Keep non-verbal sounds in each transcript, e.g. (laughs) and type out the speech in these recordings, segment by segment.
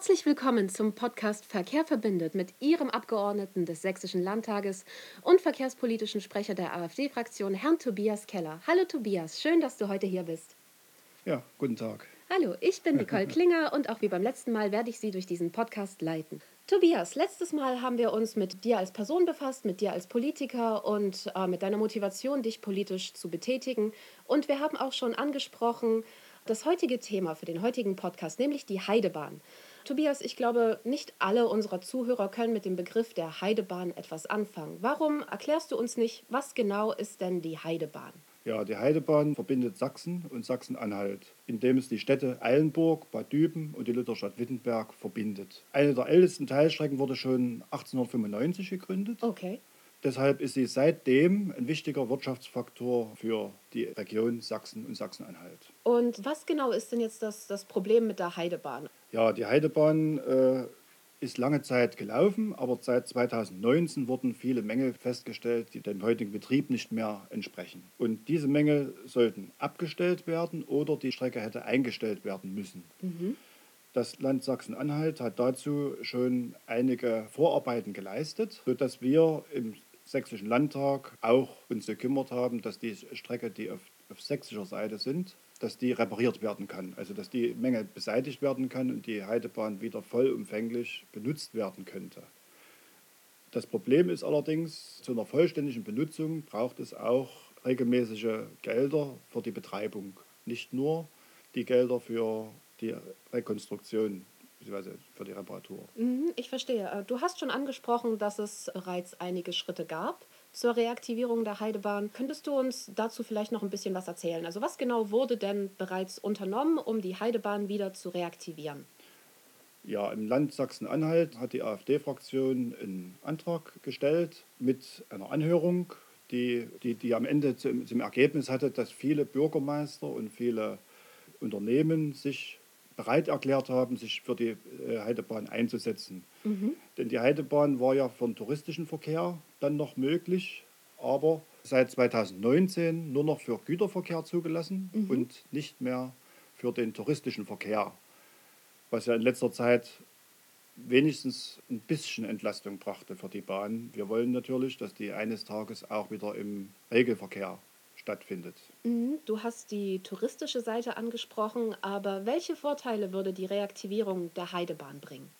Herzlich willkommen zum Podcast Verkehr verbindet mit Ihrem Abgeordneten des Sächsischen Landtages und verkehrspolitischen Sprecher der AfD-Fraktion, Herrn Tobias Keller. Hallo Tobias, schön, dass du heute hier bist. Ja, guten Tag. Hallo, ich bin Nicole (laughs) Klinger und auch wie beim letzten Mal werde ich Sie durch diesen Podcast leiten. Tobias, letztes Mal haben wir uns mit dir als Person befasst, mit dir als Politiker und äh, mit deiner Motivation, dich politisch zu betätigen. Und wir haben auch schon angesprochen, das heutige Thema für den heutigen Podcast, nämlich die Heidebahn. Tobias, ich glaube, nicht alle unserer Zuhörer können mit dem Begriff der Heidebahn etwas anfangen. Warum erklärst du uns nicht, was genau ist denn die Heidebahn? Ja, die Heidebahn verbindet Sachsen und Sachsen-Anhalt, indem es die Städte Eilenburg, Bad Düben und die Lutherstadt Wittenberg verbindet. Eine der ältesten Teilstrecken wurde schon 1895 gegründet. Okay. Deshalb ist sie seitdem ein wichtiger Wirtschaftsfaktor für die Region Sachsen und Sachsen-Anhalt. Und was genau ist denn jetzt das, das Problem mit der Heidebahn? Ja, die Heidebahn äh, ist lange Zeit gelaufen, aber seit 2019 wurden viele Mängel festgestellt, die dem heutigen Betrieb nicht mehr entsprechen. Und diese Mängel sollten abgestellt werden oder die Strecke hätte eingestellt werden müssen. Mhm. Das Land Sachsen-Anhalt hat dazu schon einige Vorarbeiten geleistet, sodass wir im Sächsischen Landtag auch uns gekümmert haben, dass die Strecke, die auf, auf sächsischer Seite sind, dass die repariert werden kann. Also dass die Menge beseitigt werden kann und die Heidebahn wieder vollumfänglich benutzt werden könnte. Das Problem ist allerdings, zu einer vollständigen Benutzung braucht es auch regelmäßige Gelder für die Betreibung. Nicht nur die Gelder für die Rekonstruktion bzw. für die Reparatur. Mhm, ich verstehe. Äh, du hast schon angesprochen, dass es bereits einige Schritte gab zur Reaktivierung der Heidebahn. Könntest du uns dazu vielleicht noch ein bisschen was erzählen? Also was genau wurde denn bereits unternommen, um die Heidebahn wieder zu reaktivieren? Ja, im Land Sachsen-Anhalt hat die AfD-Fraktion einen Antrag gestellt mit einer Anhörung, die, die, die am Ende zum, zum Ergebnis hatte, dass viele Bürgermeister und viele Unternehmen sich bereit erklärt haben, sich für die äh, Heidebahn einzusetzen. Mhm. Denn die Heidebahn war ja für den touristischen Verkehr dann noch möglich, aber seit 2019 nur noch für Güterverkehr zugelassen Mhm. und nicht mehr für den touristischen Verkehr, was ja in letzter Zeit wenigstens ein bisschen Entlastung brachte für die Bahn. Wir wollen natürlich, dass die eines Tages auch wieder im Regelverkehr stattfindet. Mhm, Du hast die touristische Seite angesprochen, aber welche Vorteile würde die Reaktivierung der Heidebahn bringen?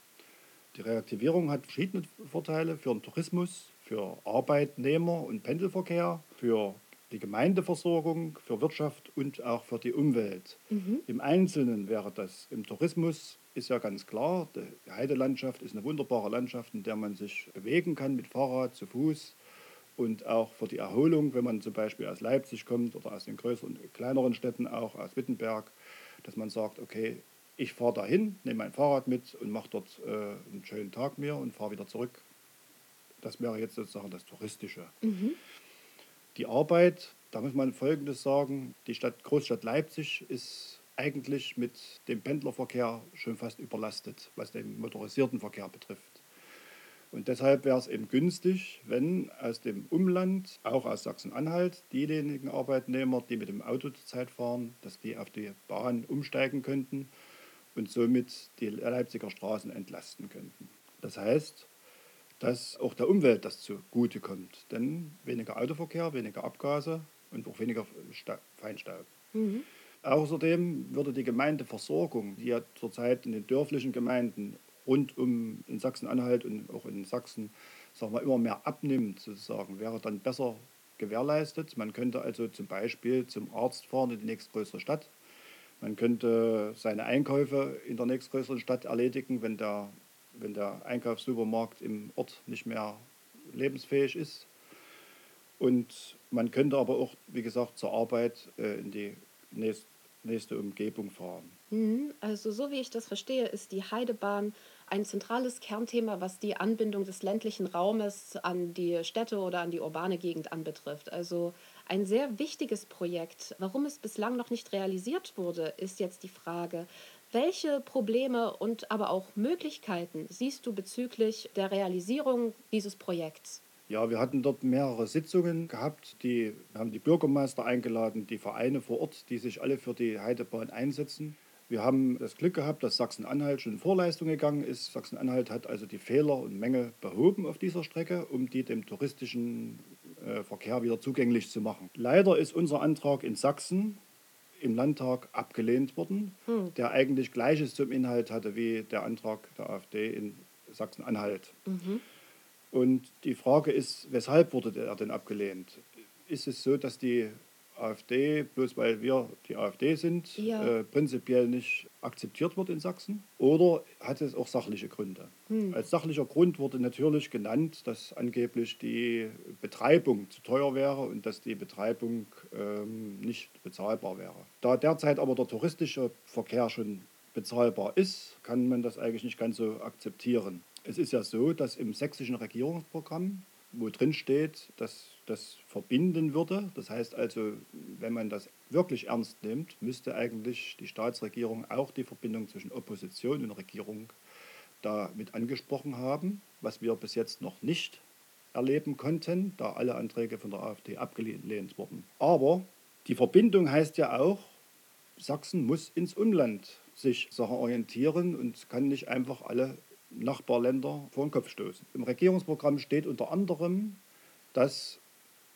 Die Reaktivierung hat verschiedene Vorteile für den Tourismus, für Arbeitnehmer- und Pendelverkehr, für die Gemeindeversorgung, für Wirtschaft und auch für die Umwelt. Mhm. Im Einzelnen wäre das im Tourismus ist ja ganz klar, die Heidelandschaft ist eine wunderbare Landschaft, in der man sich bewegen kann mit Fahrrad, zu Fuß und auch für die Erholung, wenn man zum Beispiel aus Leipzig kommt oder aus den größeren, kleineren Städten auch, aus Wittenberg, dass man sagt, okay, ich fahre dahin, nehme mein Fahrrad mit und mache dort äh, einen schönen Tag mir und fahre wieder zurück. Das wäre jetzt sozusagen das Touristische. Mhm. Die Arbeit, da muss man Folgendes sagen, die Stadt, Großstadt Leipzig ist eigentlich mit dem Pendlerverkehr schon fast überlastet, was den motorisierten Verkehr betrifft. Und deshalb wäre es eben günstig, wenn aus dem Umland, auch aus Sachsen-Anhalt, diejenigen Arbeitnehmer, die mit dem Auto zurzeit fahren, dass die auf die Bahn umsteigen könnten und somit die Leipziger Straßen entlasten könnten. Das heißt, dass auch der Umwelt das zugute kommt, denn weniger Autoverkehr, weniger Abgase und auch weniger Sta- Feinstaub. Mhm. Außerdem würde die Gemeindeversorgung, die ja zurzeit in den dörflichen Gemeinden rund um in Sachsen-Anhalt und auch in Sachsen sagen wir, immer mehr abnimmt, sozusagen, wäre dann besser gewährleistet. Man könnte also zum Beispiel zum Arzt fahren in die nächstgrößere Stadt. Man könnte seine Einkäufe in der nächstgrößeren Stadt erledigen, wenn der, wenn der Einkaufssupermarkt im Ort nicht mehr lebensfähig ist. Und man könnte aber auch, wie gesagt, zur Arbeit äh, in die nächst, nächste Umgebung fahren. Mhm. Also so wie ich das verstehe, ist die Heidebahn ein zentrales Kernthema, was die Anbindung des ländlichen Raumes an die Städte oder an die urbane Gegend anbetrifft. Also ein sehr wichtiges Projekt. Warum es bislang noch nicht realisiert wurde, ist jetzt die Frage. Welche Probleme und aber auch Möglichkeiten siehst du bezüglich der Realisierung dieses Projekts? Ja, wir hatten dort mehrere Sitzungen gehabt. Die haben die Bürgermeister eingeladen, die Vereine vor Ort, die sich alle für die Heidebahn einsetzen. Wir haben das Glück gehabt, dass Sachsen-Anhalt schon in Vorleistung gegangen ist. Sachsen-Anhalt hat also die Fehler und Mängel behoben auf dieser Strecke, um die dem touristischen äh, Verkehr wieder zugänglich zu machen. Leider ist unser Antrag in Sachsen im Landtag abgelehnt worden, hm. der eigentlich Gleiches zum Inhalt hatte wie der Antrag der AfD in Sachsen-Anhalt. Mhm. Und die Frage ist, weshalb wurde er denn abgelehnt? Ist es so, dass die AfD, bloß weil wir die AfD sind, ja. äh, prinzipiell nicht akzeptiert wird in Sachsen? Oder hat es auch sachliche Gründe? Hm. Als sachlicher Grund wurde natürlich genannt, dass angeblich die Betreibung zu teuer wäre und dass die Betreibung ähm, nicht bezahlbar wäre. Da derzeit aber der touristische Verkehr schon bezahlbar ist, kann man das eigentlich nicht ganz so akzeptieren. Es ist ja so, dass im sächsischen Regierungsprogramm, wo drin steht, dass das verbinden würde, das heißt also, wenn man das wirklich ernst nimmt, müsste eigentlich die Staatsregierung auch die Verbindung zwischen Opposition und Regierung da mit angesprochen haben, was wir bis jetzt noch nicht erleben konnten, da alle Anträge von der AfD abgelehnt wurden. Aber die Verbindung heißt ja auch, Sachsen muss ins Umland sich Sachen orientieren und kann nicht einfach alle Nachbarländer vor den Kopf stoßen. Im Regierungsprogramm steht unter anderem, dass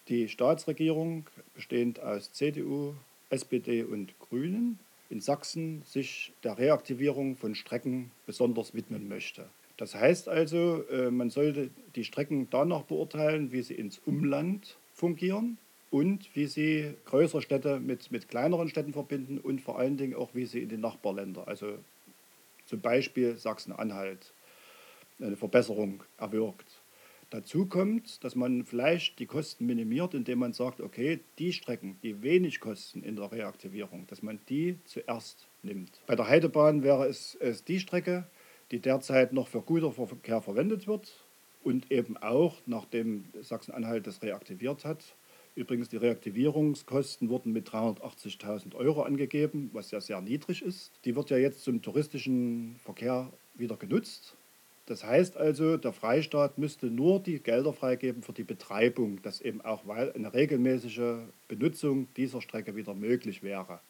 die Staatsregierung, bestehend aus CDU, SPD und Grünen, in Sachsen sich der Reaktivierung von Strecken besonders widmen möchte. Das heißt also, äh, man sollte die Strecken danach beurteilen, wie sie ins Umland fungieren und wie sie größere Städte mit, mit kleineren Städten verbinden und vor allen Dingen auch, wie sie in die Nachbarländer, also zum Beispiel Sachsen-Anhalt, eine Verbesserung erwirkt. Dazu kommt, dass man vielleicht die Kosten minimiert, indem man sagt, okay, die Strecken, die wenig kosten in der Reaktivierung, dass man die zuerst nimmt. Bei der Heidebahn wäre es, es die Strecke, die derzeit noch für Güterverkehr verwendet wird und eben auch, nachdem Sachsen-Anhalt das reaktiviert hat, Übrigens, die Reaktivierungskosten wurden mit 380.000 Euro angegeben, was ja sehr niedrig ist. Die wird ja jetzt zum touristischen Verkehr wieder genutzt. Das heißt also, der Freistaat müsste nur die Gelder freigeben für die Betreibung, dass eben auch eine regelmäßige Benutzung dieser Strecke wieder möglich wäre.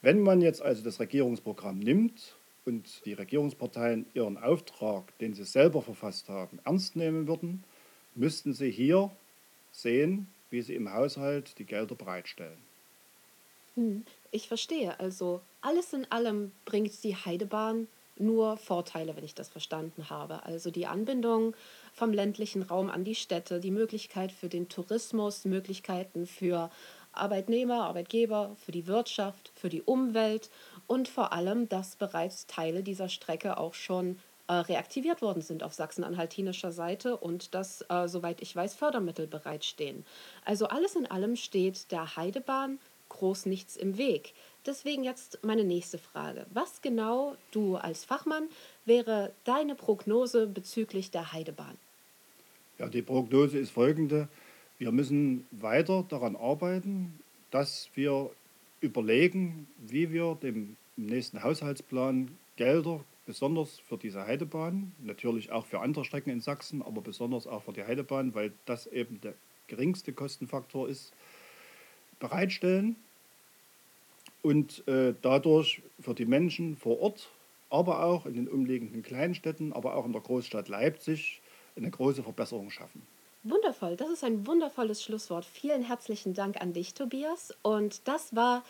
Wenn man jetzt also das Regierungsprogramm nimmt und die Regierungsparteien ihren Auftrag, den sie selber verfasst haben, ernst nehmen würden, müssten sie hier sehen, wie sie im Haushalt die Gelder bereitstellen. Hm, ich verstehe. Also alles in allem bringt die Heidebahn nur Vorteile, wenn ich das verstanden habe. Also die Anbindung vom ländlichen Raum an die Städte, die Möglichkeit für den Tourismus, Möglichkeiten für Arbeitnehmer, Arbeitgeber, für die Wirtschaft, für die Umwelt und vor allem, dass bereits Teile dieser Strecke auch schon äh, reaktiviert worden sind auf sachsen-anhaltinischer Seite und dass, äh, soweit ich weiß, Fördermittel bereitstehen. Also alles in allem steht der Heidebahn groß nichts im Weg. Deswegen jetzt meine nächste Frage. Was genau, du als Fachmann, wäre deine Prognose bezüglich der Heidebahn? Ja, die Prognose ist folgende. Wir müssen weiter daran arbeiten, dass wir überlegen, wie wir dem nächsten Haushaltsplan Gelder, besonders für diese Heidebahn, natürlich auch für andere Strecken in Sachsen, aber besonders auch für die Heidebahn, weil das eben der geringste Kostenfaktor ist, bereitstellen und äh, dadurch für die Menschen vor Ort, aber auch in den umliegenden Kleinstädten, aber auch in der Großstadt Leipzig eine große Verbesserung schaffen. Wundervoll, das ist ein wundervolles Schlusswort. Vielen herzlichen Dank an dich, Tobias. Und das war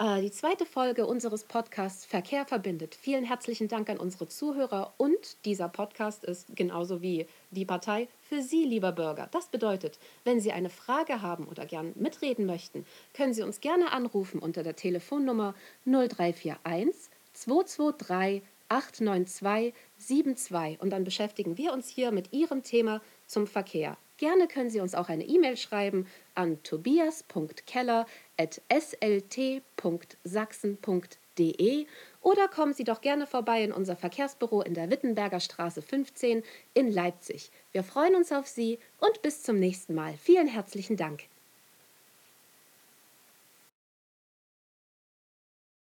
die zweite Folge unseres Podcasts Verkehr verbindet. Vielen herzlichen Dank an unsere Zuhörer und dieser Podcast ist genauso wie die Partei für Sie, lieber Bürger. Das bedeutet, wenn Sie eine Frage haben oder gern mitreden möchten, können Sie uns gerne anrufen unter der Telefonnummer 0341 223 892 72 und dann beschäftigen wir uns hier mit Ihrem Thema zum Verkehr. Gerne können Sie uns auch eine E-Mail schreiben an tobias.keller.slt.sachsen.de oder kommen Sie doch gerne vorbei in unser Verkehrsbüro in der Wittenberger Straße 15 in Leipzig. Wir freuen uns auf Sie und bis zum nächsten Mal. Vielen herzlichen Dank.